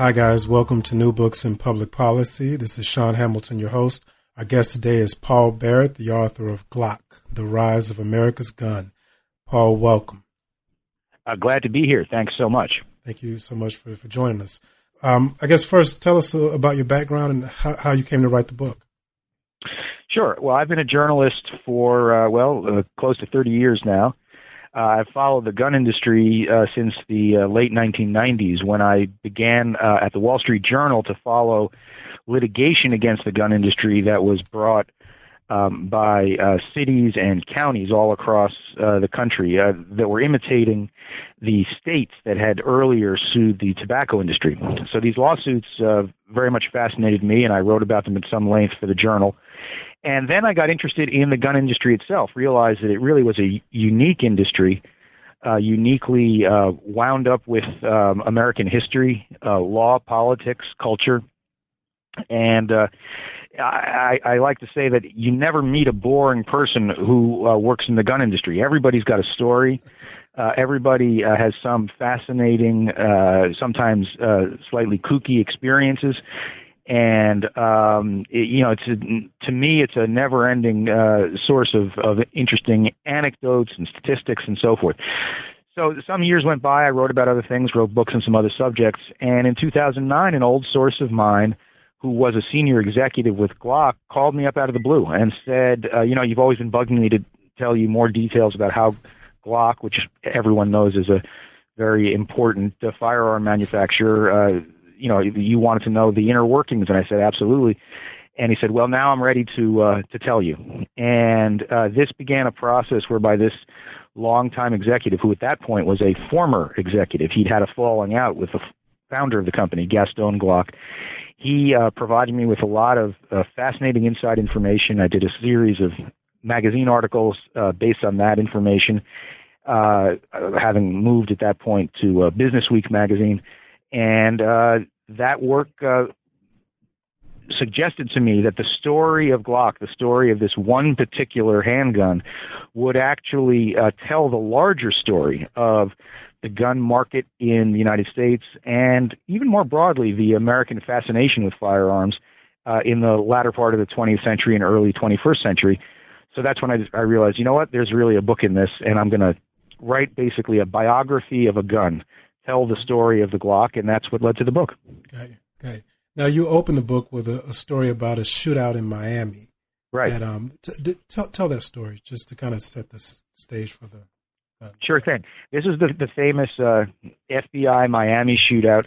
Hi, guys. Welcome to New Books in Public Policy. This is Sean Hamilton, your host. Our guest today is Paul Barrett, the author of Glock, The Rise of America's Gun. Paul, welcome. Uh, glad to be here. Thanks so much. Thank you so much for, for joining us. Um, I guess first, tell us about your background and how, how, you came to write the book. Sure. Well, I've been a journalist for, uh, well, uh, close to 30 years now. Uh, I've followed the gun industry uh, since the uh, late 1990s when I began uh, at the Wall Street Journal to follow litigation against the gun industry that was brought um, by uh, cities and counties all across uh, the country that were imitating the states that had earlier sued the tobacco industry. So these lawsuits very much fascinated me, and I wrote about them at some length for the journal. And then I got interested in the gun industry itself, realized that it really was a unique industry, uh, uniquely uh, wound up with um, American history, uh, law, politics, culture. And uh, I, I like to say that you never meet a boring person who uh, works in the gun industry. Everybody's got a story. Uh, everybody uh, has some fascinating, uh, sometimes uh, slightly kooky experiences, and um, it, you know, it's a, to me, it's a never-ending uh, source of, of interesting anecdotes and statistics and so forth. So some years went by. I wrote about other things, wrote books on some other subjects, and in 2009, an old source of mine, who was a senior executive with Glock, called me up out of the blue and said, uh, "You know, you've always been bugging me to tell you more details about how Glock, which everyone knows is a very important uh, firearm manufacturer." You know, you wanted to know the inner workings, and I said absolutely. And he said, "Well, now I'm ready to uh, to tell you." And uh, this began a process whereby this longtime executive, who at that point was a former executive, he'd had a falling out with the founder of the company, Gaston Glock. He uh, provided me with a lot of uh, fascinating inside information. I did a series of magazine articles uh, based on that information, uh, having moved at that point to uh, Business Week magazine and uh, that work uh, suggested to me that the story of Glock, the story of this one particular handgun, would actually uh, tell the larger story of the gun market in the United States and even more broadly the American fascination with firearms uh, in the latter part of the 20th century and early 21st century. So that's when I, I realized, you know what, there's really a book in this, and I'm going to write basically a biography of a gun tell the story of the Glock, and that's what led to the book. Okay, okay. Now you open the book with a, a story about a shootout in Miami. Right. That, um, t- t- tell tell that story just to kind of set the stage for the. Uh, sure thing. This is the the famous uh, FBI Miami shootout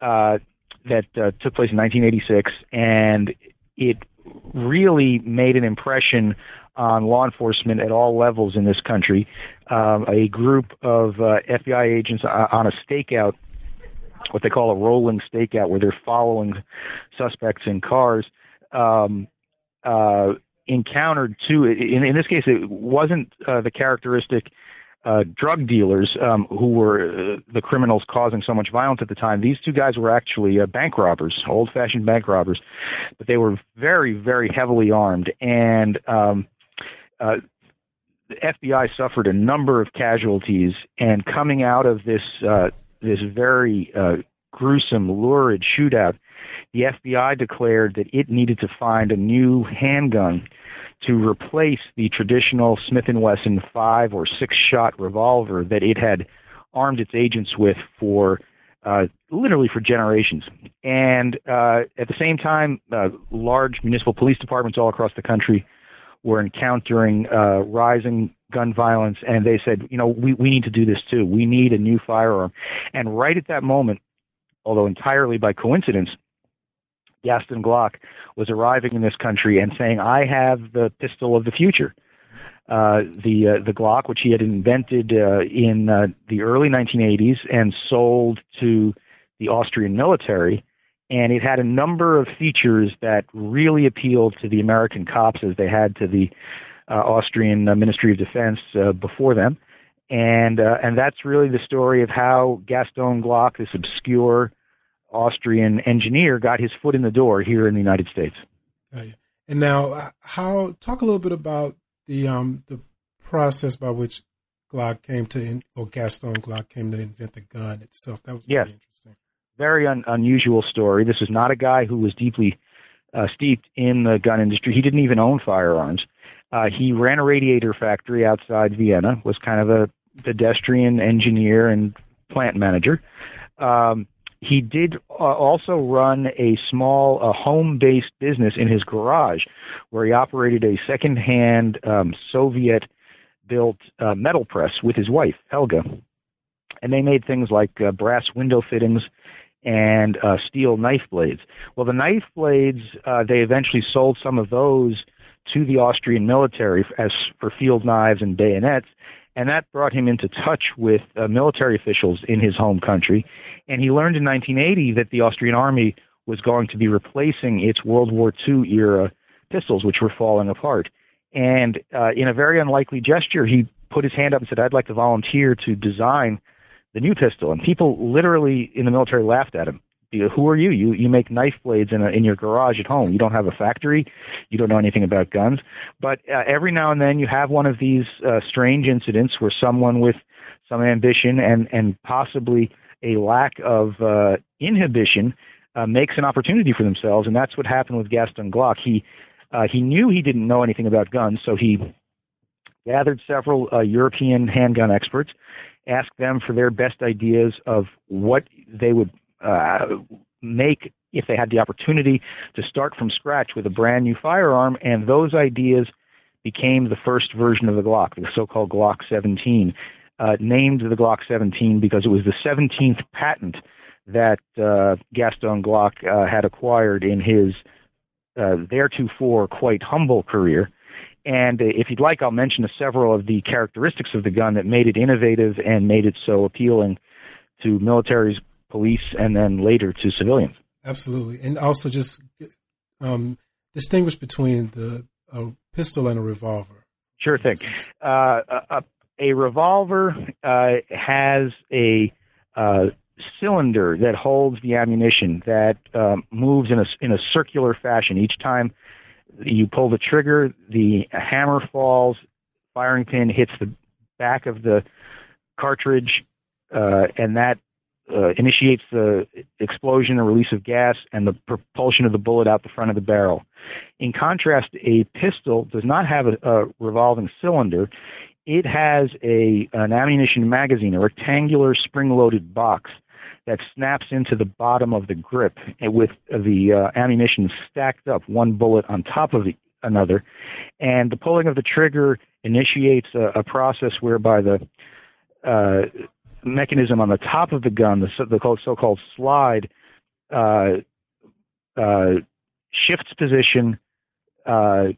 uh, that uh, took place in 1986, and it really made an impression on law enforcement at all levels in this country. Um, a group of uh, FBI agents on a stakeout, what they call a rolling stakeout, where they're following suspects in cars, um, uh, encountered two. In, in, this case, it wasn't uh, the characteristic. Uh, drug dealers um, who were uh, the criminals causing so much violence at the time. These two guys were actually uh, bank robbers, old-fashioned bank robbers, but they were very, very heavily armed. And um, uh, the FBI suffered a number of casualties, and coming out of this uh, this very uh, gruesome, lurid shootout, the FBI declared that it needed to find a new handgun to replace the traditional Smith and Wesson five or six shot revolver that it had armed its agents with for uh, literally for generations. And uh, at the same time, uh, large municipal police departments all across the country were encountering uh, rising gun violence, and they said, you know, we, we need to do this too. We need a new firearm. And right at that moment, although entirely by coincidence, Gaston Glock was arriving in this country and saying, I have the pistol of the future. Uh, the uh, the Glock, which he had invented uh, in uh, the early 1980s and sold to the Austrian military, and it had a number of features that really appealed to the American cops as they had to the uh, Austrian uh, Ministry of Defense uh, before them. And uh, and that's really the story of how Gaston Glock, this obscure Austrian engineer, got his foot in the door here in the United States. And now, uh, how talk a little bit about the um, the process by which Glock came to, or Gaston Glock came to invent the gun itself. That was yes. very interesting. Very un- unusual story. This is not a guy who was deeply uh, steeped in the gun industry. He didn't even own firearms. Uh, he ran a radiator factory outside Vienna. Was kind of a pedestrian engineer and plant manager. Um, he did uh, also run a small uh, home-based business in his garage, where he operated a second-hand um, Soviet built uh, metal press with his wife, Helga. And they made things like uh, brass window fittings and uh, steel knife blades. Well, the knife blades, uh, they eventually sold some of those to the Austrian military as for field knives and bayonets, and that brought him into touch with uh, military officials in his home country. And he learned in 1980 that the Austrian army was going to be replacing its World War II era pistols, which were falling apart. And uh, in a very unlikely gesture, he put his hand up and said, I'd like to volunteer to design the new pistol. And people literally in the military laughed at him. Who are you? You you make knife blades in a, in your garage at home. You don't have a factory. You don't know anything about guns. But uh, every now and then you have one of these uh, strange incidents where someone with some ambition and and possibly a lack of uh, inhibition uh, makes an opportunity for themselves, and that's what happened with Gaston Glock. He uh, he knew he didn't know anything about guns, so he gathered several uh, European handgun experts, asked them for their best ideas of what they would uh, make if they had the opportunity to start from scratch with a brand new firearm, and those ideas became the first version of the Glock, the so-called Glock 17, uh, named the Glock 17 because it was the 17th patent that uh, Gaston Glock uh, had acquired in his uh, theretofore quite humble career. And uh, if you'd like, I'll mention several of the characteristics of the gun that made it innovative and made it so appealing to militaries, police, and then later to civilians. Absolutely, and also just um, distinguish between the a pistol and a revolver. Sure thing. Uh, a, a, revolver uh, has a uh, cylinder that holds the ammunition that um, moves in a in a circular fashion. Each time you pull the trigger, the hammer falls, firing pin hits the back of the cartridge, uh, and that uh, initiates the explosion and release of gas and the propulsion of the bullet out the front of the barrel. In contrast, a pistol does not have a, a revolving cylinder. It has a an ammunition magazine, a rectangular spring-loaded box that snaps into the bottom of the grip with the uh, ammunition stacked up, one bullet on top of the, another. And the pulling of the trigger initiates a, a process whereby the uh, mechanism on the top of the gun, the, the so-called slide, uh, uh, shifts position, uh,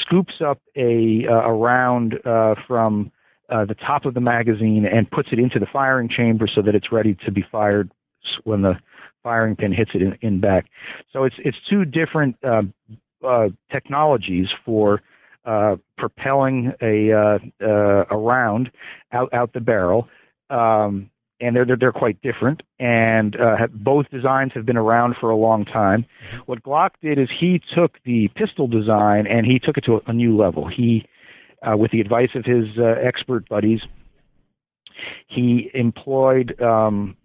scoops up a, a round uh, from uh, the top of the magazine and puts it into the firing chamber so that it's ready to be fired when the firing pin hits it in, in back. So it's it's two different uh, uh, technologies for uh, propelling a uh, uh, a round out out the barrel. Um, and they're, they're, they're quite different, and uh, have, both designs have been around for a long time. What Glock did is he took the pistol design and he took it to a, a new level. He uh, with the advice of his uh, expert buddies, he employed um,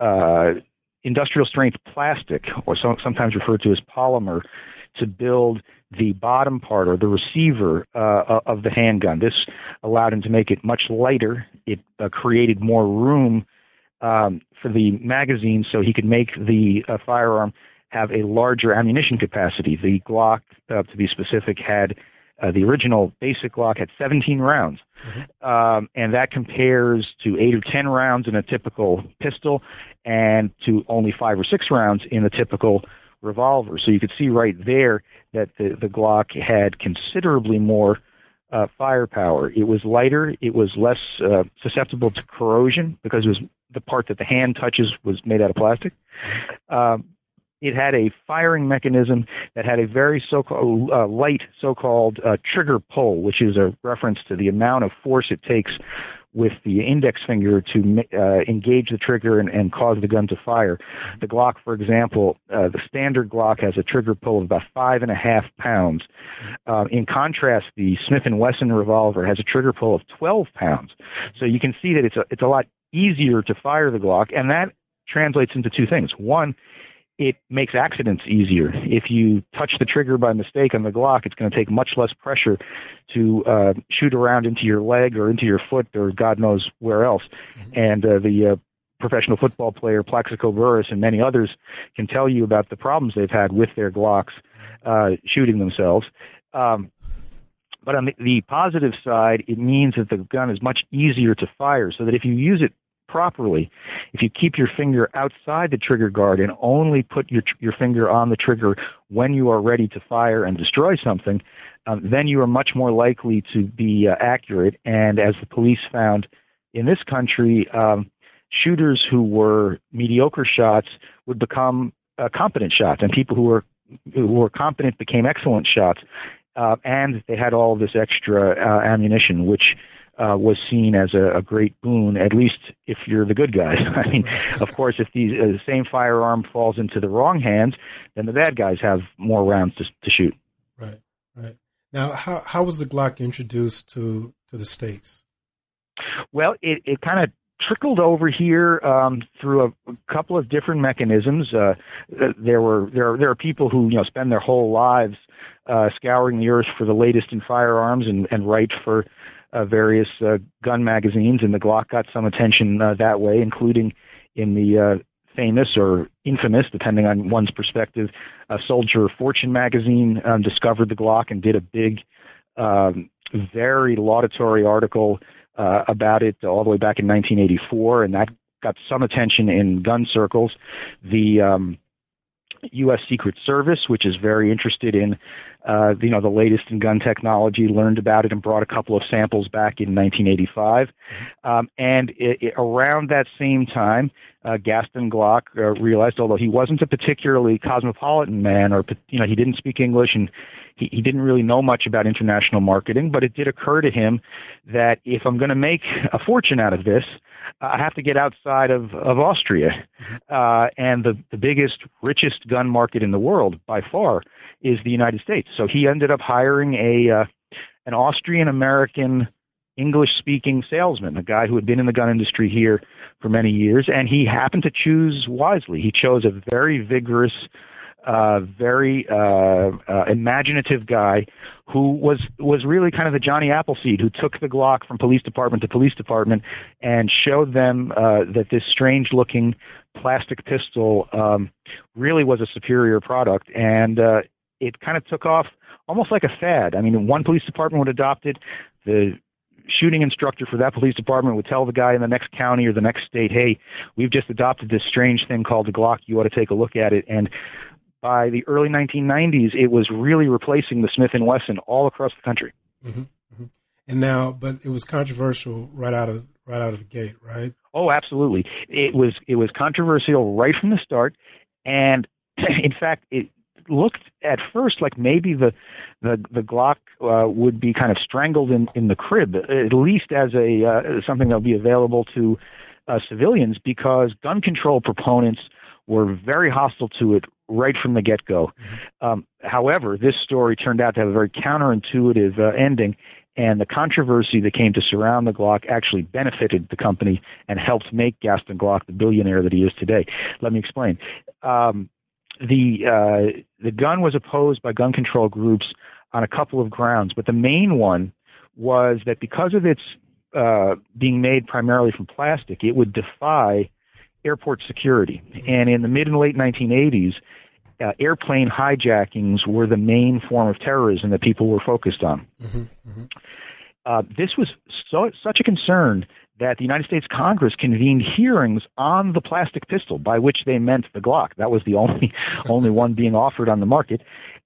uh, industrial strength plastic, or so, sometimes referred to as polymer, to build the bottom part or the receiver uh, of the handgun. This allowed him to make it much lighter. It uh, created more room um, for the magazine so he could make the uh, firearm have a larger ammunition capacity. The Glock, uh, to be specific, had uh, the original basic Glock had 17 rounds, mm-hmm. um, and that compares to eight or 10 rounds in a typical pistol, and to only five or six rounds in a typical revolver. So you could see right there that the, the Glock had considerably more uh, firepower. It was lighter. It was less uh, susceptible to corrosion because it was the part that the hand touches was made out of plastic. Um, it had a firing mechanism that had a very so-called uh, light, so-called uh, trigger pull, which is a reference to the amount of force it takes with the index finger to uh, engage the trigger and, and, cause the gun to fire. The Glock, for example, uh, the standard Glock has a trigger pull of about five and a half pounds. Uh, in contrast, the Smith and Wesson revolver has a trigger pull of 12 pounds. So you can see that it's a, it's a lot easier to fire the Glock, and that translates into two things. One, it makes accidents easier. If you touch the trigger by mistake on the Glock, it's going to take much less pressure to uh, shoot around into your leg or into your foot or God knows where else. Mm-hmm. And uh, the uh, professional football player Plaxico Burress and many others can tell you about the problems they've had with their Glocks uh, shooting themselves. Um, but on the, the positive side, it means that the gun is much easier to fire, so that if you use it properly, if you keep your finger outside the trigger guard and only put your your finger on the trigger when you are ready to fire and destroy something, um, then you are much more likely to be uh, accurate. And as the police found in this country, um, shooters who were mediocre shots would become uh, competent shots, and people who were who were competent became excellent shots. Uh, and they had all this extra uh, ammunition, which uh, was seen as a, a, great boon, at least if you're the good guys. I mean, of course, if the uh, same firearm falls into the wrong hands, then the bad guys have more rounds to, to shoot. Right, right. Now, how how was the Glock introduced to to the states? Well, it it kind of trickled over here um, through a, a, couple of different mechanisms. Uh, there were there are, there are people who you know spend their whole lives uh, scouring the earth for the latest in firearms and, and write for uh, various uh, gun magazines, and the Glock got some attention uh, that way, including in the uh, famous or infamous, depending on one's perspective, uh, Soldier Fortune magazine um, discovered the Glock and did a big, um, very laudatory article uh, about it all the way back in 1984, and that got some attention in gun circles. The um, U.S. Secret Service, which is very interested in, uh, you know, the latest in gun technology, learned about it and brought a couple of samples back in 1985. Um, and it, it, around that same time, uh, Gaston Glock uh, realized, although he wasn't a particularly cosmopolitan man, or you know, he didn't speak English and he, he didn't really know much about international marketing, but it did occur to him that if I'm going to make a fortune out of this, I have to get outside of, of Austria. Mm-hmm. Uh, and the, the biggest, richest gun market in the world by far is the United States. So he ended up hiring a uh, an Austrian American English speaking salesman, a guy who had been in the gun industry here for many years, and he happened to choose wisely. He chose a very vigorous uh, very uh, uh, imaginative guy who was was really kind of the Johnny Appleseed who took the Glock from police department to police department and showed them uh, that this strange looking plastic pistol um, really was a superior product and uh, it kind of took off almost like a fad. I mean, one police department would adopt it. The shooting instructor for that police department would tell the guy in the next county or the next state, "Hey, we've just adopted this strange thing called the Glock. You ought to take a look at it." And by the early 1990s, it was really replacing the Smith and Wesson all across the country. Mm-hmm, mm-hmm. And now, but it was controversial right out of right out of the gate, right? Oh, absolutely. It was it was controversial right from the start, and in fact, it looked at first like maybe the the the Glock uh, would be kind of strangled in in the crib, at least as a uh, something that would be available to uh, civilians, because gun control proponents were very hostile to it right from the get go. Mm-hmm. Um, however, this story turned out to have a very counterintuitive uh, ending, and the controversy that came to surround the Glock actually benefited the company and helped make Gaston Glock the billionaire that he is today. Let me explain. Um, the uh, the gun was opposed by gun control groups on a couple of grounds, but the main one was that because of its uh, being made primarily from plastic, it would defy airport security. And in the mid and late 1980s, uh, airplane hijackings were the main form of terrorism that people were focused on. Mm-hmm, mm-hmm. Uh, this was so, such a concern that the United States Congress convened hearings on the plastic pistol, by which they meant the Glock. That was the only only one being offered on the market.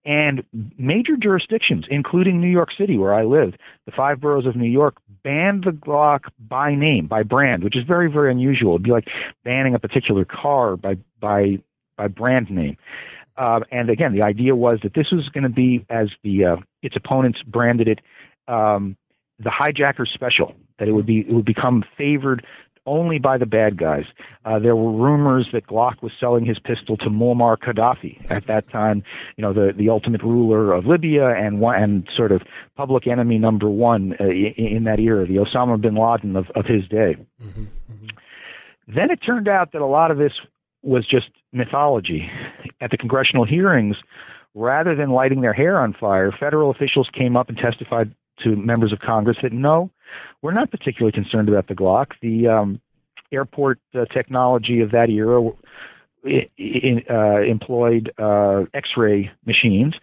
And major jurisdictions, including New York City, where I live, the five boroughs of New York banned the Glock by name, by brand, which is very, very unusual. It'd be like banning a particular car by by by brand name. Uh, and again, the idea was that this was going to be, as the uh, its opponents branded it, um, the hijacker special. That it would be it would become favored only by the bad guys. Uh, there were rumors that Glock was selling his pistol to Muammar Gaddafi at that time, you know, the, the ultimate ruler of Libya and one, and sort of public enemy number one uh, in, in, that era, the Osama bin Laden of, of his day. Mm-hmm, mm-hmm. Then it turned out that a lot of this was just mythology. At the congressional hearings, rather than lighting their hair on fire, federal officials came up and testified to members of Congress that no, we're not particularly concerned about the Glock. The um, airport uh, technology of that era in, uh, employed uh, X-ray machines,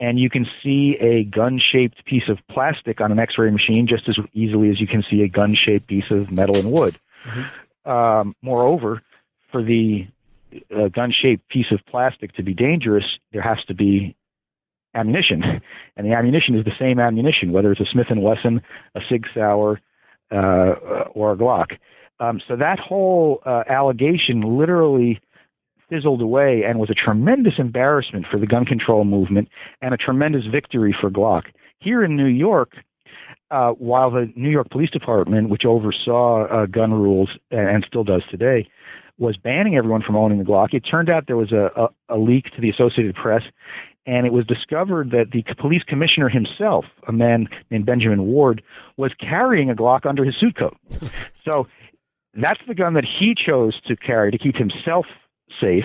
and you can see a gun-shaped piece of plastic on an X-ray machine just as easily as you can see a gun-shaped piece of metal and wood. Mm-hmm. Um, moreover, for the uh, gun-shaped piece of plastic to be dangerous, there has to be ammunition, and the ammunition is the same ammunition, whether it's a Smith and Wesson, a Sig Sauer, uh, or a Glock. Um, so that whole uh, allegation literally fizzled away and was a tremendous embarrassment for the gun control movement and a tremendous victory for Glock. Here in New York, uh, while the New York Police Department, which oversaw uh, gun rules and still does today, was banning everyone from owning the Glock, it turned out there was a, a, a leak to the Associated Press and it was discovered that the police commissioner himself, a man named Benjamin Ward, was carrying a Glock under his suit coat. so that's the gun that he chose to carry to keep himself safe,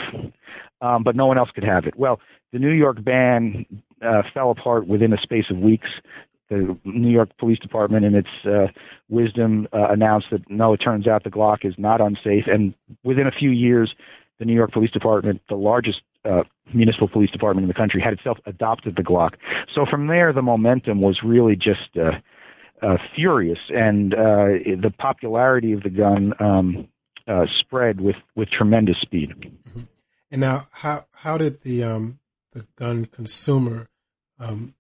um, but no one else could have it. Well, the New York ban uh, fell apart within a space of weeks. The New York Police Department, in its uh, wisdom, uh, announced that no, it turns out the Glock is not unsafe. And within a few years, the New York Police Department, the largest uh, municipal police department in the country, had itself adopted the Glock. So from there, the momentum was really just uh, uh, furious, and uh, the popularity of the gun um, uh, spread with, with tremendous speed. Mm-hmm. And now, how how did the um, the gun consumer um,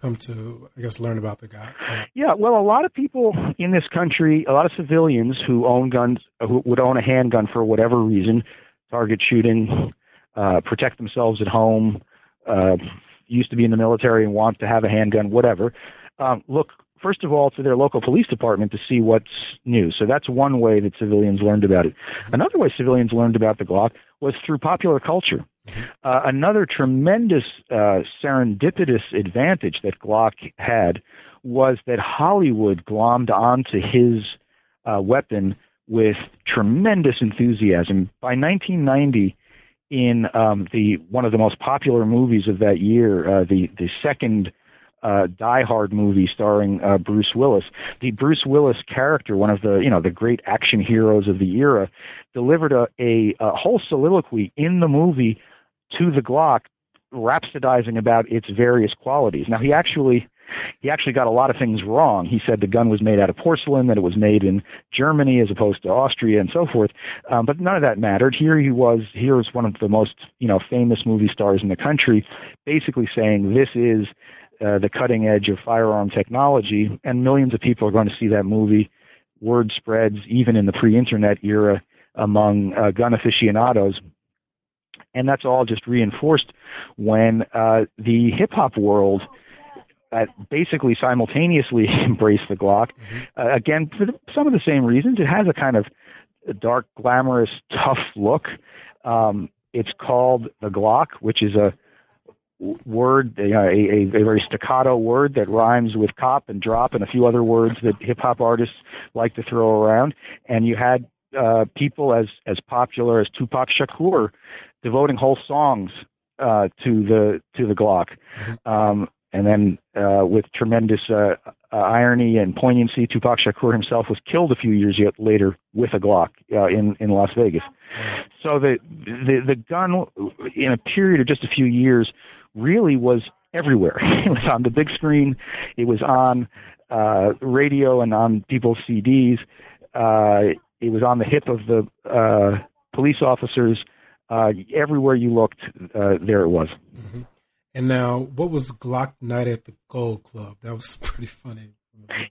come to, I guess, learn about the guy? Yeah, well, a lot of people in this country, a lot of civilians who own guns, who would own a handgun for whatever reason, target shooting, uh, protect themselves at home, uh, used to be in the military and want to have a handgun, whatever, um, look first of all to their local police department to see what's new. So that's one way that civilians learned about it. Mm-hmm. Another way civilians learned about the Glock was through popular culture. Mm-hmm. Uh, another tremendous uh, serendipitous advantage that Glock had was that Hollywood glommed onto his uh, weapon with tremendous enthusiasm. By 1990, in um, the one of the most popular movies of that year, uh, the the second uh, Die Hard movie starring uh, Bruce Willis. The Bruce Willis character, one of the you know the great action heroes of the era, delivered a, a, a whole soliloquy in the movie to the Glock, rhapsodizing about its various qualities. Now he actually he actually got a lot of things wrong. He said the gun was made out of porcelain, that it was made in Germany as opposed to Austria, and so forth. Um, but none of that mattered. Here he was. Here is one of the most you know famous movie stars in the country, basically saying this is uh, the cutting edge of firearm technology, and millions of people are going to see that movie. Word spreads even in the pre-internet era among uh, gun aficionados and that's all just reinforced when uh, the hip hop world that basically simultaneously embrace the Glock. Mm-hmm. Uh, again, for the, some of the same reasons. It has a kind of dark, glamorous, tough look. Um, it's called the Glock, which is a word, a, a, a, very staccato word that rhymes with cop and drop and a few other words that hip hop artists like to throw around. And you had uh, people as as popular as Tupac Shakur devoting whole songs uh, to the to the Glock. Mm-hmm. Um, and then, uh, with tremendous uh, uh, irony and poignancy, Tupac Shakur himself was killed a few years yet later with a Glock uh, in in Las Vegas. So the, the the gun, in a period of just a few years, really was everywhere. it was on the big screen. It was on uh, radio and on people's CDs. Uh, it was on the hip of the uh, police officers. Uh, everywhere you looked, uh, there it was. Mm-hmm. And now, what was Glock Night at the Gold Club? That was pretty funny.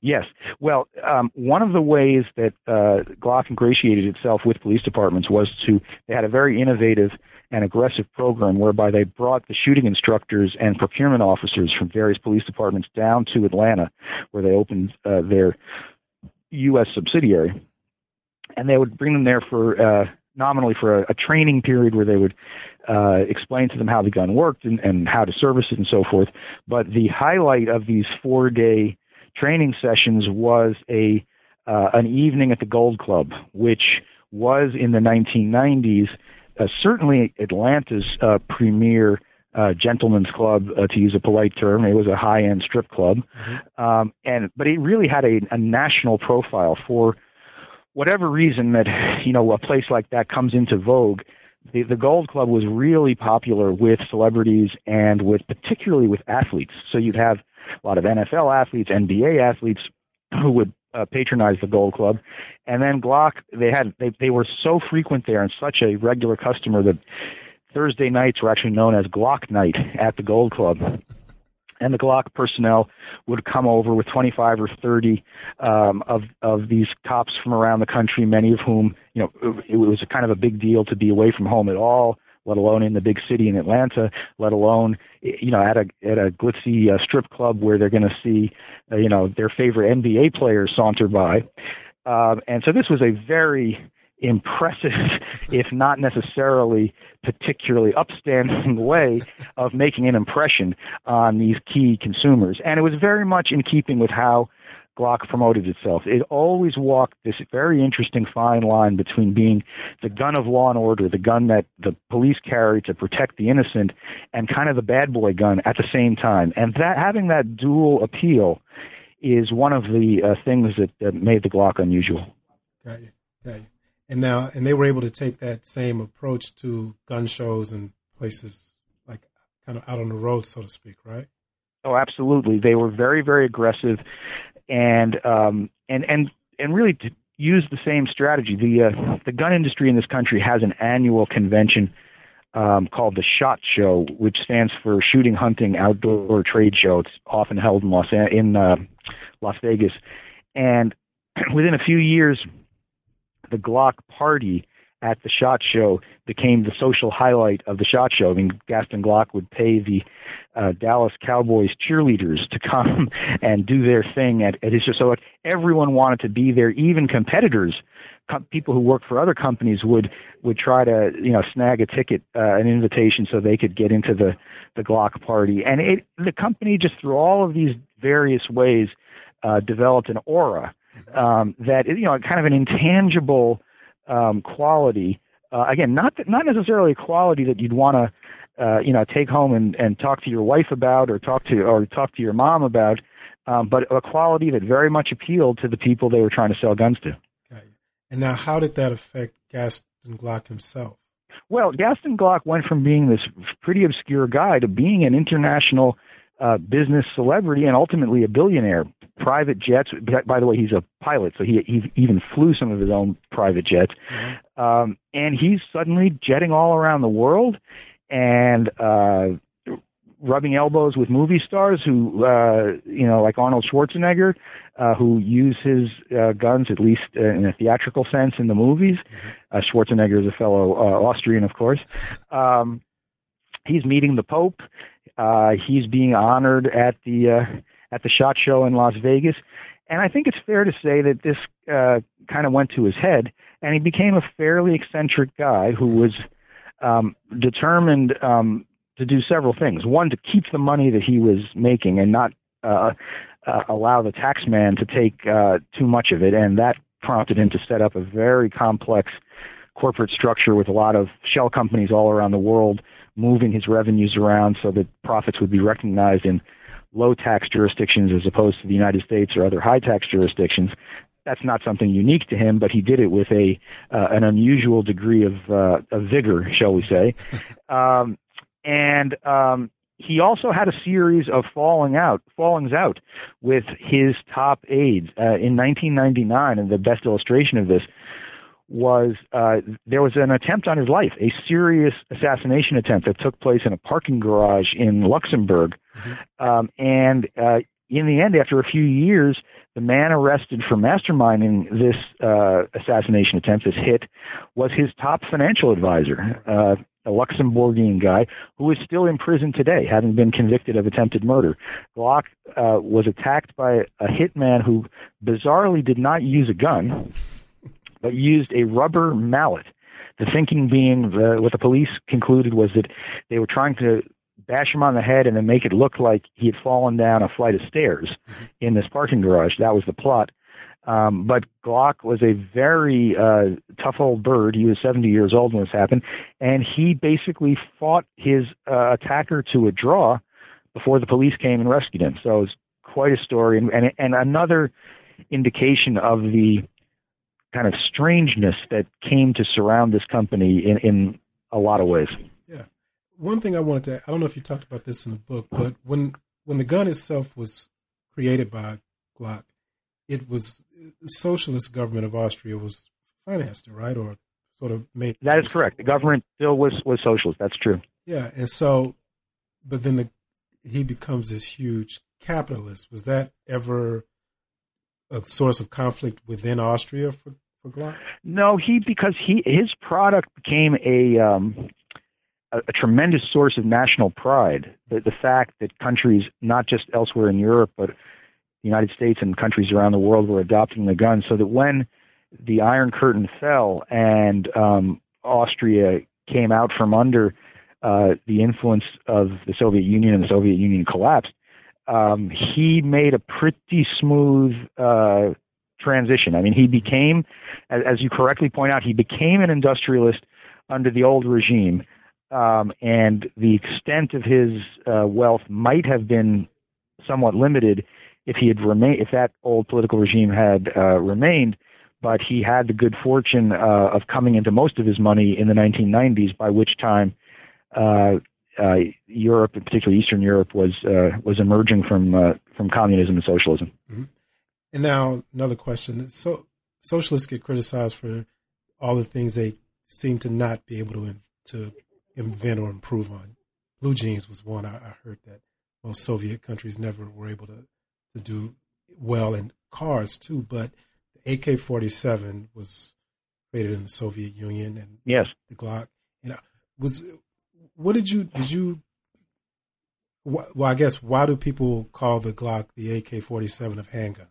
Yes. Well, um, one of the ways that uh, Glock ingratiated itself with police departments was to, they had a very innovative and aggressive program whereby they brought the shooting instructors and procurement officers from various police departments down to Atlanta, where they opened uh, their U.S. subsidiary. And they would bring them there for uh, nominally for a, a, training period where they would uh, explain to them how the gun worked and, and how to service it and so forth. But the highlight of these four day training sessions was a uh, an evening at the Gold Club, which was in the 1990s uh, certainly Atlanta's uh, premier uh, gentleman's club, uh, to use a polite term. It was a high-end strip club, mm-hmm. um, and but it really had a, a national profile for whatever reason that you know a place like that comes into vogue. The, the Gold Club was really popular with celebrities and with particularly with athletes. So you'd have a lot of NFL athletes, NBA athletes who would uh, patronized the Gold Club, and then Glock they had they they were so frequent there and such a regular customer that Thursday nights were actually known as Glock Night at the Gold Club. And the Glock personnel would come over with 25 or 30 um, of of these cops from around the country, many of whom, you know, it, was a kind of a big deal to be away from home at all let alone in the big city in Atlanta, let alone you know at a at a glitzy uh, strip club where they're going to see uh, you know their favorite NBA players saunter by. Um, and so this was a very impressive, if not necessarily particularly upstanding way of making an impression on these key consumers. And it was very much in keeping with how Glock promoted itself. It always walked this very interesting fine line between being the gun of law and order, the gun that the police carry to protect the innocent, and kind of the bad boy gun at the same time. And that having that dual appeal is one of the uh, things that, that made the Glock unusual. Got you. Got you. And now, and they were able to take that same approach to gun shows and places like kind of out on the road, so to speak, right? Oh, absolutely. They were very, very aggressive and um, and and and really to use the same strategy. The uh, the gun industry in this country has an annual convention um, called the Shot Show, which stands for Shooting Hunting Outdoor Trade Show. It's often held in Las in uh, Las Vegas, and within a few years, the Glock Party at the Shot Show became the social highlight of the Shot Show. I mean, Gaston Glock would pay the uh, Dallas Cowboys cheerleaders to come and do their thing at, at his show. So everyone wanted to be there, even competitors. people who work for other companies would would try to you know snag a ticket, uh, an invitation, so they could get into the the Glock party. And it the company just through all of these various ways uh, developed an aura um, that you know kind of an intangible um, quality. Uh, again, not not necessarily a quality that you'd want to uh, you know take home and, and talk to your wife about or talk to or talk to your mom about, um, but a quality that very much appealed to the people they were trying to sell guns to. Okay. And now, how did that affect Gaston Glock himself? Well, Gaston Glock went from being this pretty obscure guy to being an international uh, business celebrity and ultimately a billionaire. Private jets. By the way, he's a pilot, so he he even flew some of his own private jets. Mm-hmm. Um, and he's suddenly jetting all around the world and uh, rubbing elbows with movie stars who, uh, you know, like Arnold Schwarzenegger, uh, who use his uh, guns at least uh, in a theatrical sense in the movies. Mm-hmm. Uh, Schwarzenegger is a fellow uh, Austrian, of course. Um, he's meeting the Pope. Uh, he's being honored at the uh, at the Shot Show in Las Vegas, and I think it's fair to say that this uh, kind of went to his head, and he became a fairly eccentric guy who was um, determined um, to do several things. One, to keep the money that he was making and not uh, uh, allow the tax man to take uh, too much of it, and that prompted him to set up a very complex corporate structure with a lot of shell companies all around the world moving his revenues around so that profits would be recognized in low tax jurisdictions as opposed to the United States or other high tax jurisdictions. That's not something unique to him, but he did it with a uh, an unusual degree of, uh, of vigor, shall we say. Um, and um, he also had a series of falling out, fallings out with his top aides uh, in 1999. And the best illustration of this was uh, there was an attempt on his life, a serious assassination attempt that took place in a parking garage in Luxembourg. Mm-hmm. Um, and uh, in the end, after a few years, the man arrested for masterminding this uh, assassination attempt, this hit, was his top financial advisor, uh, a Luxembourgian guy who is still in prison today, having been convicted of attempted murder. Glock uh, was attacked by a hitman who bizarrely did not use a gun, but used a rubber mallet. The thinking being, the, what the police concluded was that they were trying to bash him on the head and then make it look like he had fallen down a flight of stairs mm-hmm. in this parking garage. That was the plot. Um, but Glock was a very uh, tough old bird. He was 70 years old when this happened, and he basically fought his uh, attacker to a draw before the police came and rescued him. So it was quite a story, and, and, and another indication of the kind of strangeness that came to surround this company in, in a lot of ways Yeah. one thing I wanted to I don't know if you talked about this in the book, but when when the gun itself was created by Glock, it was the socialist government of Austria was financed it, right? Or sort of made That is correct. The government still was was socialist, that's true. Yeah, and so but then the he becomes this huge capitalist. Was that ever a source of conflict within Austria for, for Glock? No, he because he his product became a um, a, a tremendous source of national pride. The, the fact that countries, not just elsewhere in Europe, but the United States and countries around the world were adopting the gun, so that when the Iron Curtain fell and um, Austria came out from under uh, the influence of the Soviet Union and the Soviet Union collapsed, um, he made a pretty smooth uh, transition. I mean, he became, as, you correctly point out, he became an industrialist under the old regime um, and the extent of his uh, wealth might have been somewhat limited if he had remained, if that old political regime had uh, remained. But he had the good fortune uh, of coming into most of his money in the 1990s, by which time uh, uh, Europe, particularly Eastern Europe, was uh, was emerging from from communism and socialism. Mm-hmm. And now another question: so socialists get criticized for all the things they seem to not be able to to invent or improve on. Blue jeans was one I, I heard that most Soviet countries never were able to, to do well in cars too, but the AK forty seven was created in the Soviet Union and yes, the Glock. You know, was what did you did you? Well, I guess why do people call the Glock the AK forty seven of handguns?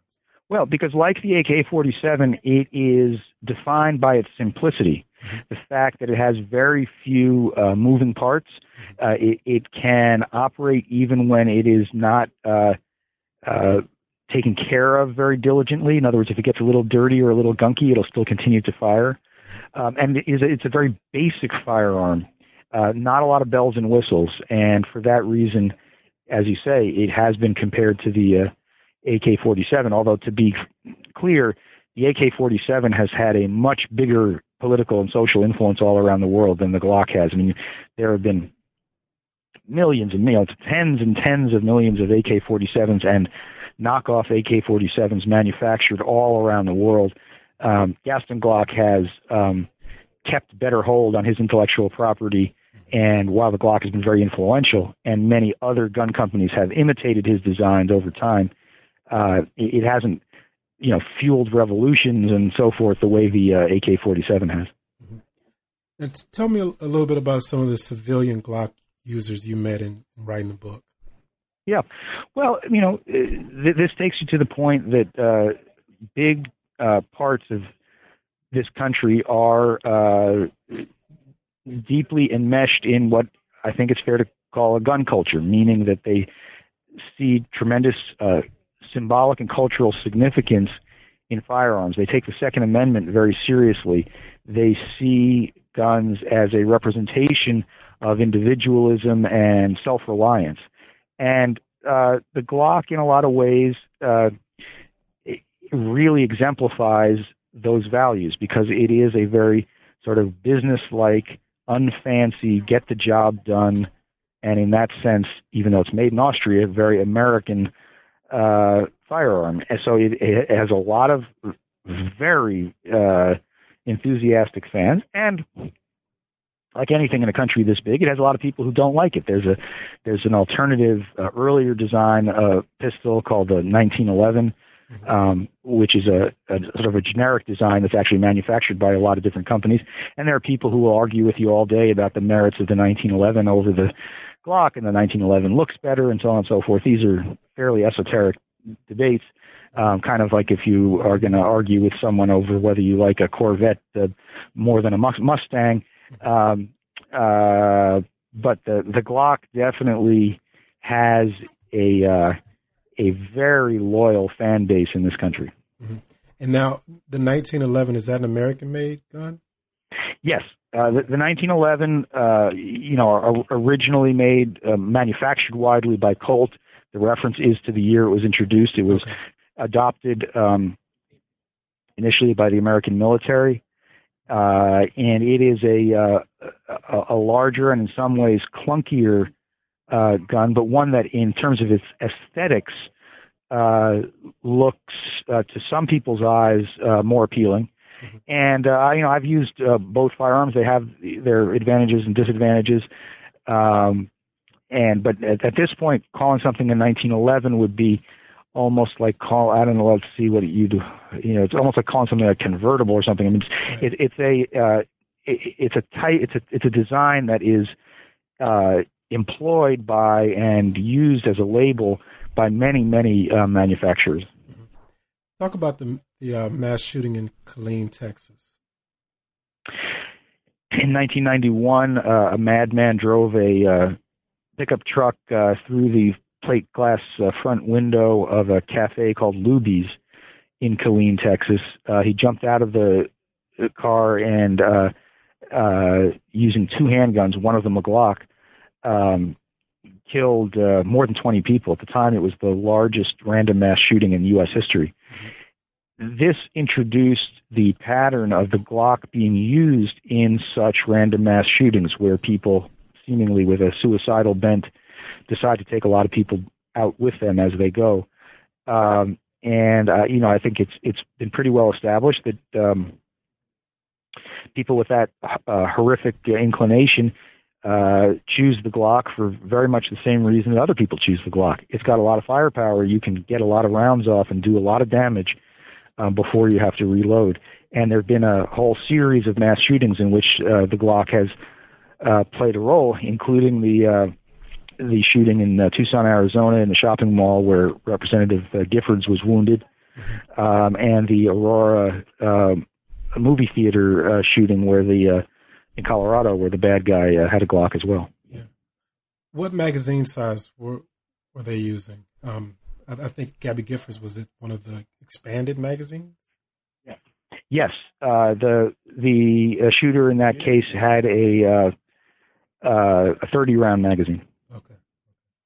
Well, because like the AK 47, it is defined by its simplicity. Mm-hmm. The fact that it has very few uh, moving parts, mm-hmm. uh, it, it, can operate even when it is not uh, uh, taken care of very diligently. In other words, if it gets a little dirty or a little gunky, it'll still continue to fire. Um, and it is a, it's a very basic firearm, uh, not a lot of bells and whistles. And for that reason, as you say, it has been compared to the uh, AK 47, although to be clear, the AK 47 has had a much bigger political and social influence all around the world than the Glock has. I mean, there have been millions and millions, tens and tens of millions of AK 47s and knockoff AK 47s manufactured all around the world. Um, Gaston Glock has um, kept better hold on his intellectual property. And while the Glock has been very influential, and many other gun companies have imitated his designs over time, uh, it, it, hasn't, you know, fueled revolutions and so forth the way the uh, AK-47 has. Mm-hmm. And tell me a, a, little bit about some of the civilian Glock users you met in, in writing the book. Yeah, well, you know, uh, th- this takes you to the point that uh, big uh, parts of this country are uh, deeply enmeshed in what I think it's fair to call a gun culture, meaning that they see tremendous uh, symbolic and cultural significance in firearms. They take the Second Amendment very seriously. They see guns as a representation of individualism and self reliance. And uh, the Glock, in a lot of ways, uh, really exemplifies those values because it is a very sort of business like, unfancy, get the job done, and in that sense, even though it's made in Austria, a very American uh, firearm. And so it, it, has a lot of very uh, enthusiastic fans, and like anything in a country this big, it has a lot of people who don't like it. There's a there's an alternative uh, earlier design uh, pistol called the 1911, mm-hmm. Um, which is a, a, sort of a generic design that's actually manufactured by a lot of different companies. And there are people who will argue with you all day about the merits of the 1911 over the Glock, and the 1911 looks better, and so on and so forth. These are fairly esoteric debates. Um, kind of like if you are going to argue with someone over whether you like a Corvette uh, more than a Mustang, um, uh, but the the Glock definitely has a uh, a very loyal fan base in this country. Mm-hmm. And now the 1911 is that an American made gun? Yes, uh, the, the, 1911, uh, you know, originally made, uh, manufactured widely by Colt. The reference is to the year it was introduced. It was okay. adopted um, initially by the American military uh, and it is a, uh, a, a larger and in some ways clunkier uh, gun, but one that, in terms of its aesthetics, uh, looks uh, to some people's eyes uh, more appealing. Mm-hmm. And uh, you know, I've used uh, both firearms. They have their advantages and disadvantages. Um, and but at, at this point, calling something a 1911 would be almost like call. I don't know. Let's see what you do. You know, it's almost like calling something a convertible or something. I mean, it's, it, it's a uh, it, it's a tight. It's a it's a design that is uh, employed by and used as a label by many many uh, manufacturers. Mm-hmm. Talk about the the uh, mass shooting in Killeen, Texas. In 1991, uh, a madman drove a uh, pickup truck uh, through the plate glass uh, front window of a cafe called Luby's in Killeen, Texas. Uh, he jumped out of the car and uh, uh, using two handguns, one of them a Glock, um, killed uh, more than 20 people. At the time, it was the largest random mass shooting in U.S. history. This introduced the pattern of the Glock being used in such random mass shootings where people, seemingly with a suicidal bent, decide to take a lot of people out with them as they go. Um, and uh, you know, I think it's it's been pretty well established that um, people with that uh, horrific inclination uh, choose the Glock for very much the same reason that other people choose the Glock. It's got a lot of firepower. You can get a lot of rounds off and do a lot of damage um, before you have to reload. And there have been a whole series of mass shootings in which uh, the Glock has uh, played a role, including the uh, the shooting in uh, Tucson, Arizona, in the shopping mall where Representative uh, Giffords was wounded, mm-hmm. um, and the Aurora uh, movie theater uh, shooting where the uh, in Colorado where the bad guy uh, had a Glock as well. Yeah. What magazine size were were they using? Um, I, I, think Gabby Giffords was it one of the expanded magazines. Yeah. Yes, uh, the the uh, shooter in that case had a uh, uh, a 30 round magazine Okay.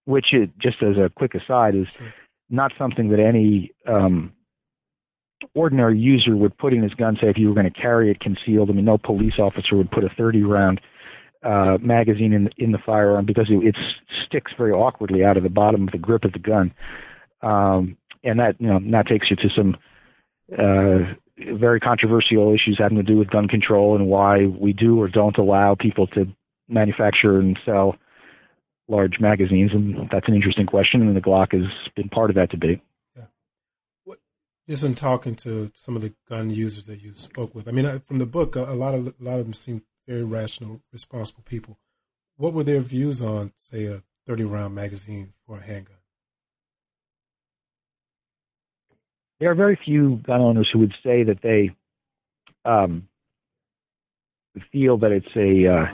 which it, just as a quick aside is sure. not something that any um, ordinary user would put in his gun. Say if you were going to carry it concealed, I mean, no police officer would put a 30 round uh, magazine in in the firearm because it, it sticks very awkwardly out of the bottom of the grip of the gun, um, and that you know that takes you to some uh, very controversial issues having to do with gun control and why we do or don't allow people to manufacture and sell large magazines, and that's an interesting question, and the Glock has been part of that debate. Just in talking to some of the gun users that you spoke with, I mean, from the book, a lot of a lot of them seem very rational, responsible people. What were their views on, say, a thirty round magazine for a handgun? There are very few gun owners who would say that they um, feel that it's a uh,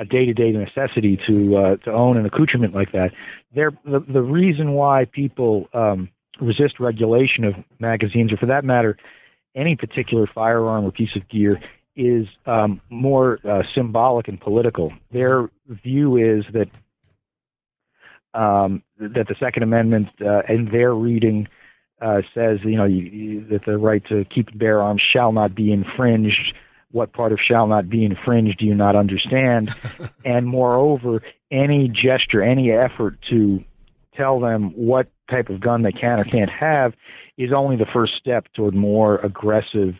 a day-to-day necessity to uh, to own an accoutrement like that. There, the, the reason why people um, resist regulation of magazines, or for that matter, any particular firearm or piece of gear, is um, more uh, symbolic and political. Their view is that um, that the Second Amendment, uh, in their reading, uh, says you know you, you, that the right to keep and bear arms shall not be infringed what part of shall not be infringed do you not understand? and moreover, any gesture, any effort to tell them what type of gun they can or can't have is only the first step toward more aggressive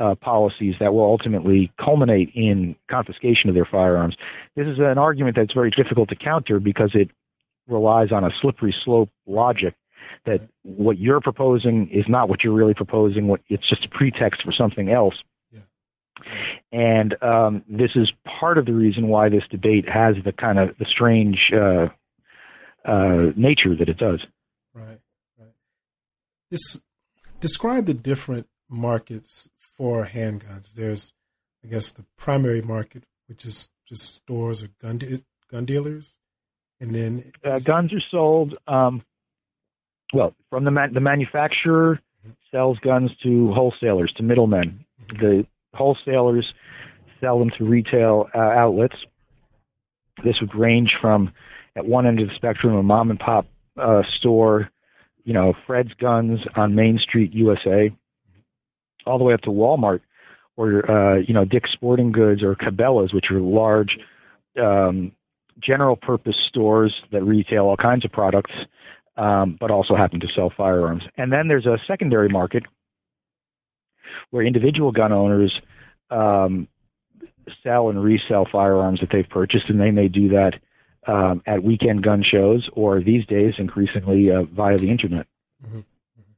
uh, policies that will ultimately culminate in confiscation of their firearms. This is an argument that's very difficult to counter because it relies on a slippery slope logic that what you're proposing is not what you're really proposing. What it's just a pretext for something else. Yeah. And um, this is part of the reason why this debate has the kind of the strange uh, uh, nature that it does. Right. Right. This describe the different markets for handguns. There's, I guess, the primary market, which is just stores or gun de- gun dealers, and then uh, guns are sold. Um, well, from the man- the manufacturer mm-hmm. sells guns to wholesalers, to middlemen. Mm-hmm. The wholesalers sell them to retail uh, outlets. This would range from, at one end of the spectrum, a mom and pop uh, store, you know, Fred's Guns on Main Street, USA, all the way up to Walmart, or uh, you know, Dick's Sporting Goods or Cabela's, which are large um, general purpose stores that retail all kinds of products um, but also happen to sell firearms. And then there's a secondary market where individual gun owners um, sell and resell firearms that they've purchased, and they may do that um, at weekend gun shows or these days increasingly uh, via the internet. Mm-hmm. mm-hmm.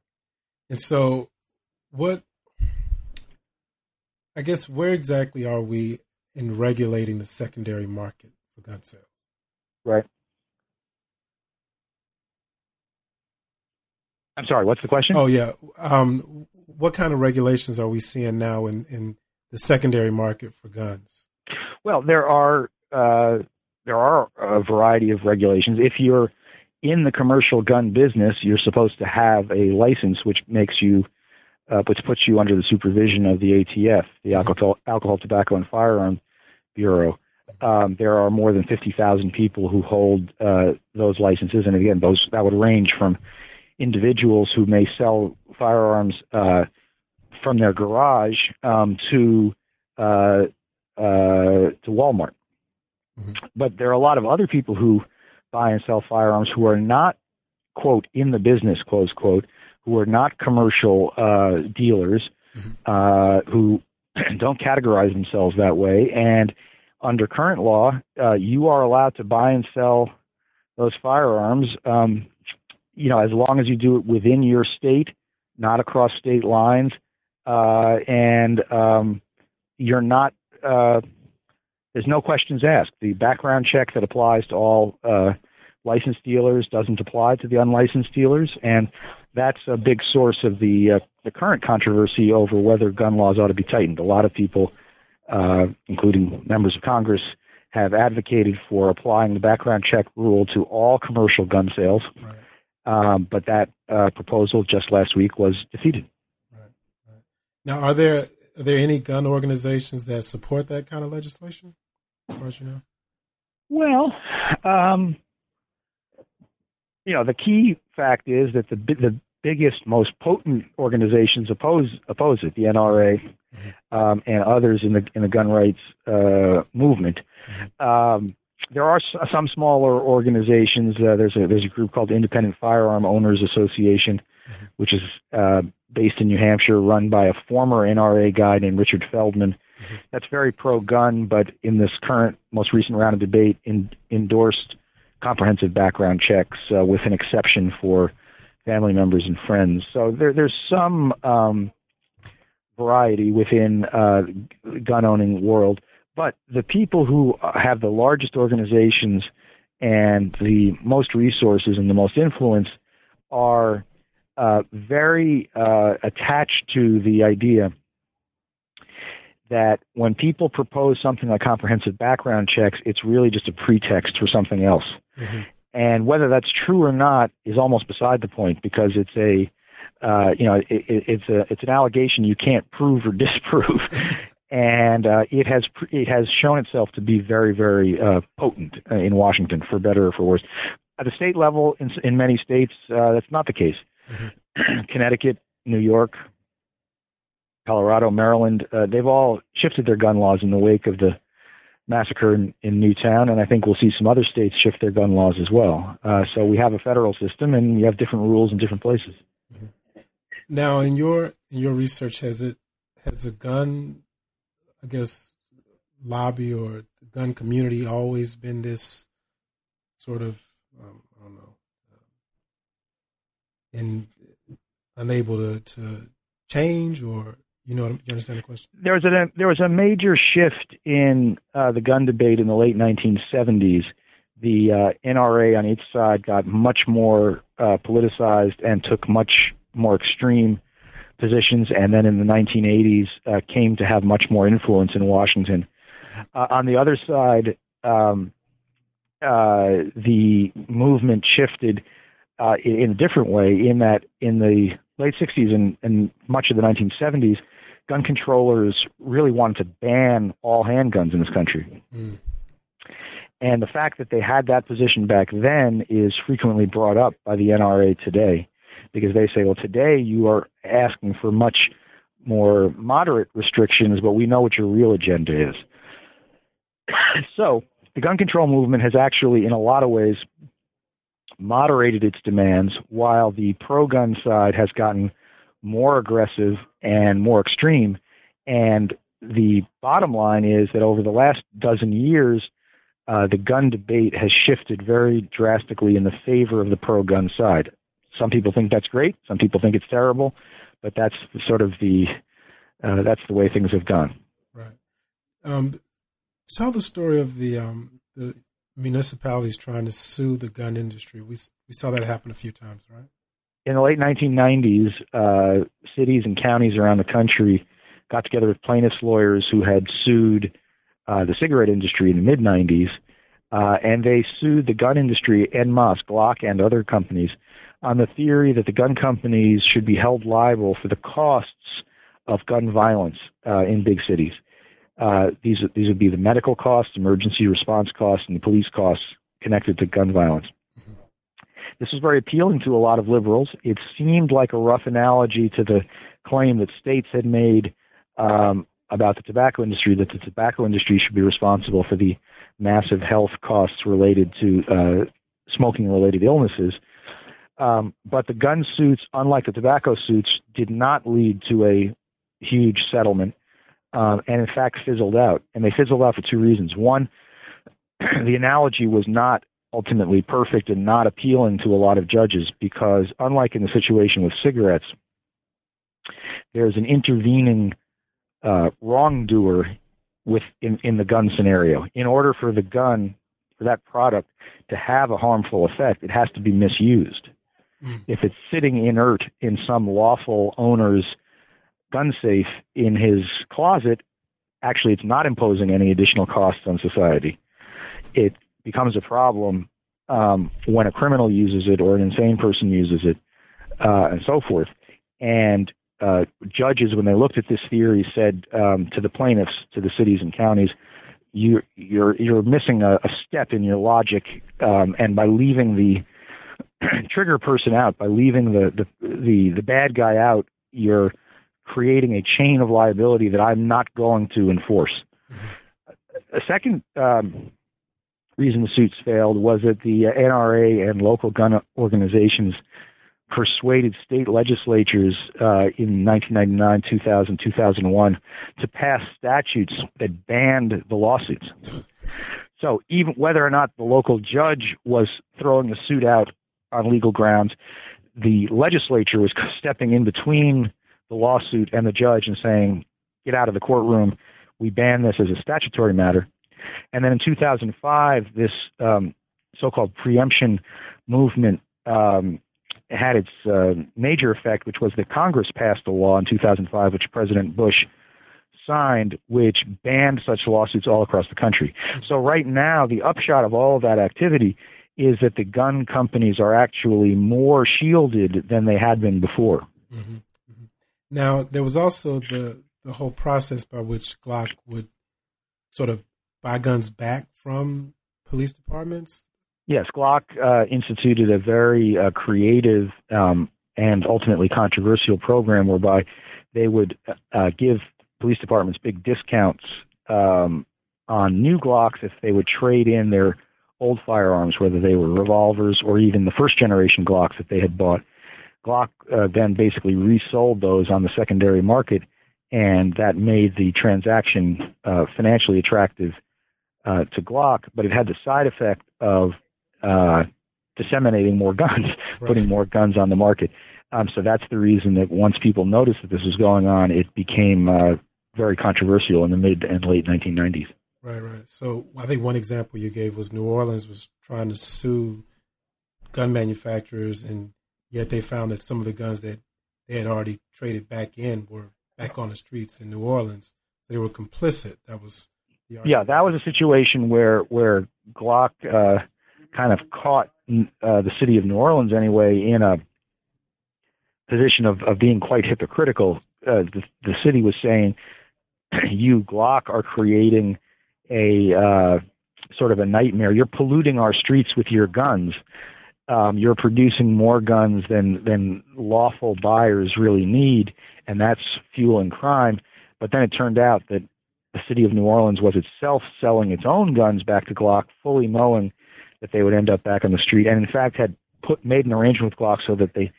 And so, what, I guess, where exactly are we in regulating the secondary market for gun sales? Right. I'm sorry, what's the question? Oh yeah, um, what kind of regulations are we seeing now in, in the secondary market for guns? Well, there are uh, there are a variety of regulations. If you're in the commercial gun business, you're supposed to have a license, which makes you uh, which puts you under the supervision of the ATF, the mm-hmm. Alcohol, Alcohol Tobacco, and Firearm Bureau. Um, there are more than 50,000 people who hold uh, those licenses, and again, those that would range from individuals who may sell firearms uh, from their garage um, to uh, uh, to Walmart. Mm-hmm. But there are a lot of other people who buy and sell firearms who are not quote in the business close quote who are not commercial uh, dealers mm-hmm. Uh, who don't categorize themselves that way and under current law, uh, you are allowed to buy and sell those firearms um, you know, as long as you do it within your state, not across state lines, uh, and um, you're not. There's no questions asked. The background check that applies to all uh, licensed dealers doesn't apply to the unlicensed dealers, and that's a big source of the uh, the current controversy over whether gun laws ought to be tightened. A lot of people, uh, including members of Congress, have advocated for applying the background check rule to all commercial gun sales. Right. Um, but that uh, proposal just last week was defeated. Right, right. Now, are there are there any gun organizations that support that kind of legislation, as far as you know? Well, um, you know, the key fact is that the the biggest, most potent organizations oppose oppose it. The NRA mm-hmm. um, and others in the in the gun rights uh, movement. Mm-hmm. Um, there are some smaller organizations. Uh, there's a there's a group called Independent Firearm Owners Association, mm-hmm. which is uh, based in New Hampshire, run by a former NRA guy named Richard Feldman. Mm-hmm. That's very pro-gun, but in this current, most recent round of debate, in, endorsed comprehensive background checks uh, with an exception for family members and friends. So there, there's some um, variety within uh, gun owning world. But the people who have the largest organizations and the most resources and the most influence are uh, very uh, attached to the idea that when people propose something like comprehensive background checks, it's really just a pretext for something else. Mm-hmm. And whether that's true or not is almost beside the point because it's a uh, you know, it, it, it's a it's an allegation you can't prove or disprove, and uh, it has it has shown itself to be very very uh, potent in Washington, for better or for worse. At the state level, in, in many states, uh, that's not the case. Mm-hmm. Connecticut, New York, Colorado, Maryland, uh, they've all shifted their gun laws in the wake of the massacre in, in Newtown, and I think we'll see some other states shift their gun laws as well. Uh, so we have a federal system, and you have different rules in different places. Now, in your in your research, has it has the gun, I guess, lobby or the gun community always been this sort of, um, I don't know, uh, in unable to, to change or you know you understand the question there was a there was a major shift in uh, the gun debate in the late 1970s the uh, NRA on each side got much more uh, politicized and took much more extreme positions, and then in the 1980s uh, came to have much more influence in Washington. Uh, on the other side, um, uh, the movement shifted uh, in a different way. In that, in the late 60s and, and much of the 1970s, gun controllers really wanted to ban all handguns in this country. Mm. And the fact that they had that position back then is frequently brought up by the NRA today because they say, well, today you are asking for much more moderate restrictions, but we know what your real agenda is. so the gun control movement has actually, in a lot of ways, moderated its demands while the pro gun side has gotten more aggressive and more extreme. And the bottom line is that over the last dozen years, uh, the gun debate has shifted very drastically in the favor of the pro gun side. Some people think that's great. Some people think it's terrible, but that's sort of the uh, that's the way things have gone. Right. Um, tell the story of the um, the municipalities trying to sue the gun industry. We we saw that happen a few times, right? In the late 1990s, uh, cities and counties around the country got together with plaintiffs' lawyers who had sued uh, the cigarette industry in the mid 90s, uh, and they sued the gun industry en masse, Glock and other companies, on the theory that the gun companies should be held liable for the costs of gun violence uh, in big cities. Uh, these these would be the medical costs, emergency response costs, and the police costs connected to gun violence. This was very appealing to a lot of liberals. It seemed like a rough analogy to the claim that states had made um, about the tobacco industry that the tobacco industry should be responsible for the massive health costs related to uh, smoking related illnesses. Um, but the gun suits, unlike the tobacco suits, did not lead to a huge settlement, um, and in fact fizzled out. And they fizzled out for two reasons. One, the analogy was not ultimately perfect and not appealing to a lot of judges because, unlike in the situation with cigarettes, there's an intervening uh, wrongdoer with in, in the gun scenario. In order for the gun, for that product to have a harmful effect, it has to be misused. Mm. If it's sitting inert in some lawful owner's gun safe in his closet, actually it's not imposing any additional costs on society. It becomes a problem um, when a criminal uses it or an insane person uses it, uh, and so forth. And uh, judges, when they looked at this theory, said um, to the plaintiffs, to the cities and counties, you, you're you're missing a, a step in your logic, um, and by leaving the trigger person out, by leaving the, the the the bad guy out, you're creating a chain of liability that I'm not going to enforce. Mm-hmm. A second um, reason the suits failed was that the NRA and local gun organizations persuaded state legislatures uh, in 1999, 2000, 2001 to pass statutes that banned the lawsuits. So even whether or not the local judge was throwing the suit out on legal grounds, the legislature was stepping in between the lawsuit and the judge and saying, "Get out of the courtroom. We ban this as a statutory matter." And then in 2005, this um, so-called preemption movement um, had its uh, major effect, which was that Congress passed a law in 2005, which President Bush signed, which banned such lawsuits all across the country. So right now, the upshot of all of that activity is that the gun companies are actually more shielded than they had been before. Mm-hmm. Mm-hmm. Now, there was also the the whole process by which Glock would sort of buy guns back from police departments Yes, Glock uh, instituted a very uh, creative um, and ultimately controversial program whereby they would uh, give police departments big discounts um, on new Glocks if they would trade in their old firearms, whether they were revolvers or even the first generation Glocks that they had bought. Glock uh, then basically resold those on the secondary market and that made the transaction uh, financially attractive uh, to Glock, but it had the side effect of uh, disseminating more guns, right. putting more guns on the market. Um, so that's the reason that once people noticed that this was going on, it became uh, very controversial in the mid and late 1990s. Right, right. So I think one example you gave was New Orleans was trying to sue gun manufacturers, and yet they found that some of the guns that they had already traded back in were back on the streets in New Orleans. They were complicit. That was yeah, that was a situation where where Glock uh, kind of caught uh, the city of New Orleans anyway in a position of, of being quite hypocritical. Uh, the, the city was saying, "You Glock are creating a uh, sort of a nightmare. You're polluting our streets with your guns. Um, you're producing more guns than than lawful buyers really need, and that's fueling crime." But then it turned out that the city of New Orleans was itself selling its own guns back to Glock, fully knowing that they would end up back on the street, and in fact had put made an arrangement with Glock so that they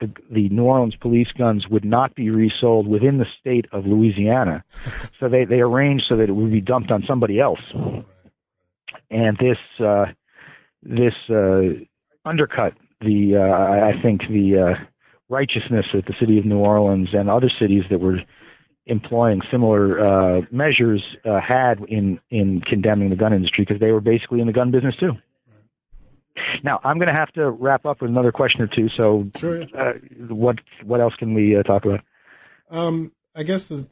the, the New Orleans police guns would not be resold within the state of Louisiana. So they, they arranged so that it would be dumped on somebody else. And this uh, this uh, undercut the uh, I think the uh, righteousness that the city of New Orleans and other cities that were employing similar uh, measures uh, had in in condemning the gun industry because they were basically in the gun business too. Now I'm going to have to wrap up with another question or two. So, sure. uh, what what else can we uh, talk about? Um, I guess the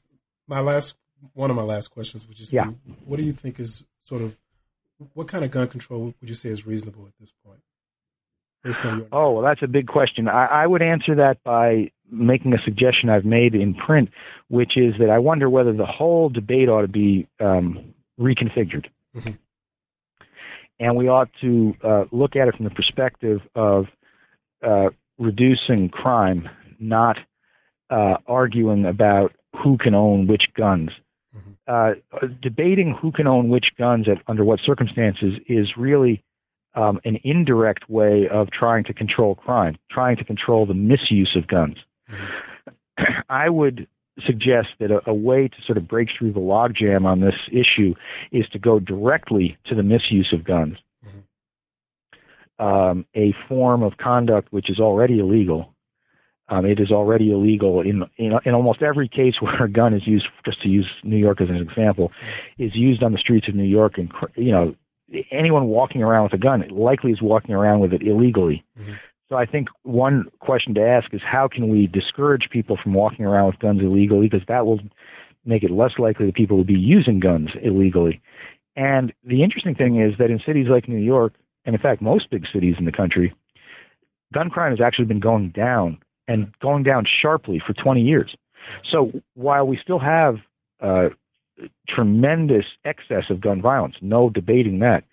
my last one of my last questions would just yeah. be, what do you think is sort of what kind of gun control would you say is reasonable at this point? Based on your oh, well, that's a big question. I, I would answer that by making a suggestion I've made in print, which is that I wonder whether the whole debate ought to be um, reconfigured. Mm-hmm and we ought to uh, look at it from the perspective of uh, reducing crime, not uh, arguing about who can own which guns. Mm-hmm. Uh, debating who can own which guns at under what circumstances is really um, an indirect way of trying to control crime, trying to control the misuse of guns. Mm-hmm. I would suggest that a, a, way to sort of break through the logjam on this issue is to go directly to the misuse of guns. Mm-hmm. Um, a form of conduct which is already illegal. Um, it is already illegal in, in, in almost every case where a gun is used. Just to use New York as an example, is used on the streets of New York, and you know anyone walking around with a gun likely is walking around with it illegally. Mm-hmm. So I think one question to ask is how can we discourage people from walking around with guns illegally because that will make it less likely that people will be using guns illegally. And the interesting thing is that in cities like New York, and in fact most big cities in the country, gun crime has actually been going down and going down sharply for 20 years. So while we still have uh, tremendous excess of gun violence, no debating that,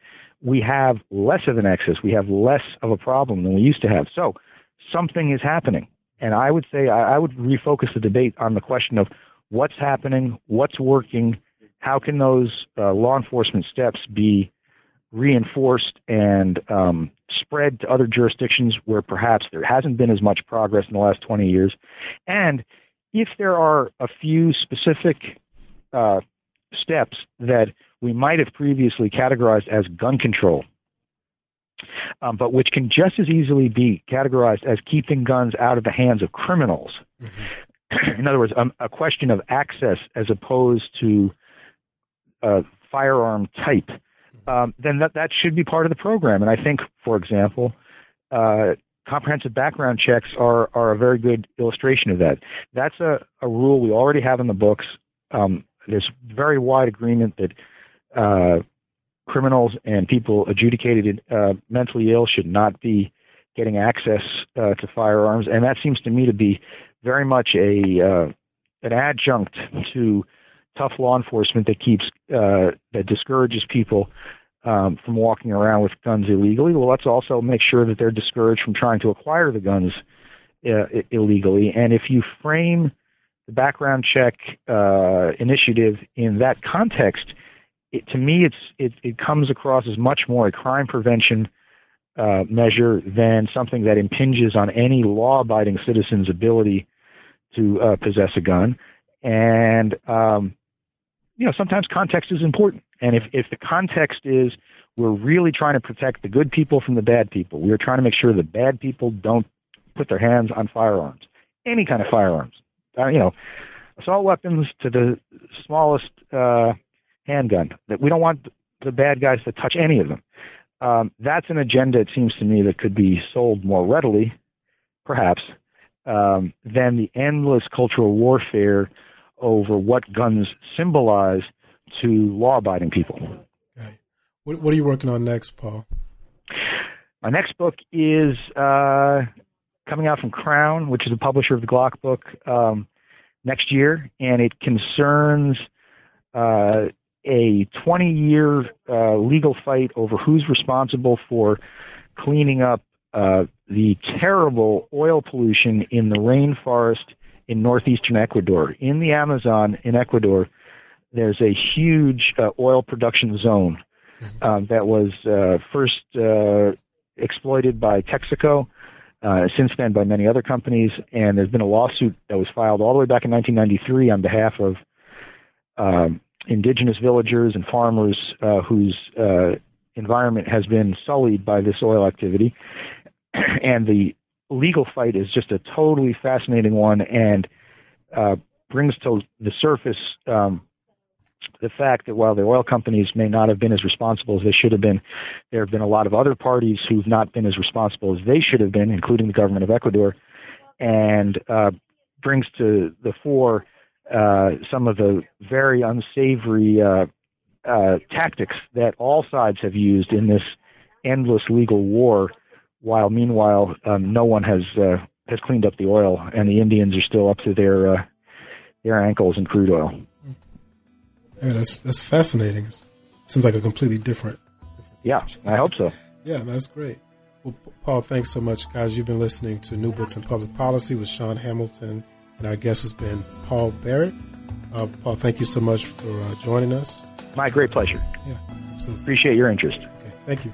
we have less of an excess. We have less of a problem than we used to have. So something is happening. And I would say I, I would refocus the debate on the question of what's happening, what's working, how can those uh, law enforcement steps be reinforced and um, spread to other jurisdictions where perhaps there hasn't been as much progress in the last 20 years. And if there are a few specific uh, steps that we might have previously categorized as gun control, um, but which can just as easily be categorized as keeping guns out of the hands of criminals. Mm-hmm. In other words, um, a question of access as opposed to uh, firearm type, um, then that, that should be part of the program. And I think, for example, uh, comprehensive background checks are, are a very good illustration of that. That's a, a rule we already have in the books. Um, there's very wide agreement that uh, criminals and people adjudicated uh, mentally ill should not be getting access uh, to firearms, and that seems to me to be very much a uh, an adjunct to tough law enforcement that keeps uh, that discourages people um, from walking around with guns illegally. Well, let's also make sure that they're discouraged from trying to acquire the guns uh, illegally. And if you frame the background check uh, initiative in that context, it, to me, it's it, it comes across as much more a crime prevention uh, measure than something that impinges on any law-abiding citizen's ability to uh, possess a gun. And um, you know, sometimes context is important. And if if the context is we're really trying to protect the good people from the bad people, we're trying to make sure the bad people don't put their hands on firearms, any kind of firearms. Uh, you know, assault weapons to the smallest uh, handgun. That we don't want the bad guys to touch any of them. Um, that's an agenda, it seems to me, that could be sold more readily, perhaps, um, than the endless cultural warfare over what guns symbolize to law-abiding people. Okay. What, what, are you working on next, Paul? My next book is uh, coming out from Crown, which is a publisher of the Glock book, um, next year, and it concerns uh, a 20 year uh, legal fight over who's responsible for cleaning up uh, the terrible oil pollution in the rainforest in northeastern Ecuador. In the Amazon in Ecuador, there's a huge uh, oil production zone mm-hmm. um, that was uh, first uh, exploited by Texaco. Uh, since then, by many other companies, and there's been a lawsuit that was filed all the way back in 1993 on behalf of um, indigenous villagers and farmers uh, whose uh, environment has been sullied by this oil activity. and the legal fight is just a totally fascinating one and uh, brings to the surface um, the fact that while the oil companies may not have been as responsible as they should have been, there have been a lot of other parties who've not been as responsible as they should have been, including the government of Ecuador, and uh, brings to the fore uh, some of the very unsavory uh, uh, tactics that all sides have used in this endless legal war, while meanwhile um, no one has uh, has cleaned up the oil, and the Indians are still up to their uh, their ankles in crude oil. Yeah, that's that's fascinating. It seems like a completely different. different yeah, I hope so. Yeah, that's great. Well, Paul, thanks so much, guys. You've been listening to New Books in Public Policy with Sean Hamilton and our guest has been Paul Barrett. Uh, Paul, thank you so much for uh, joining us. My great pleasure. Yeah, absolutely. Appreciate your interest. Okay, thank you.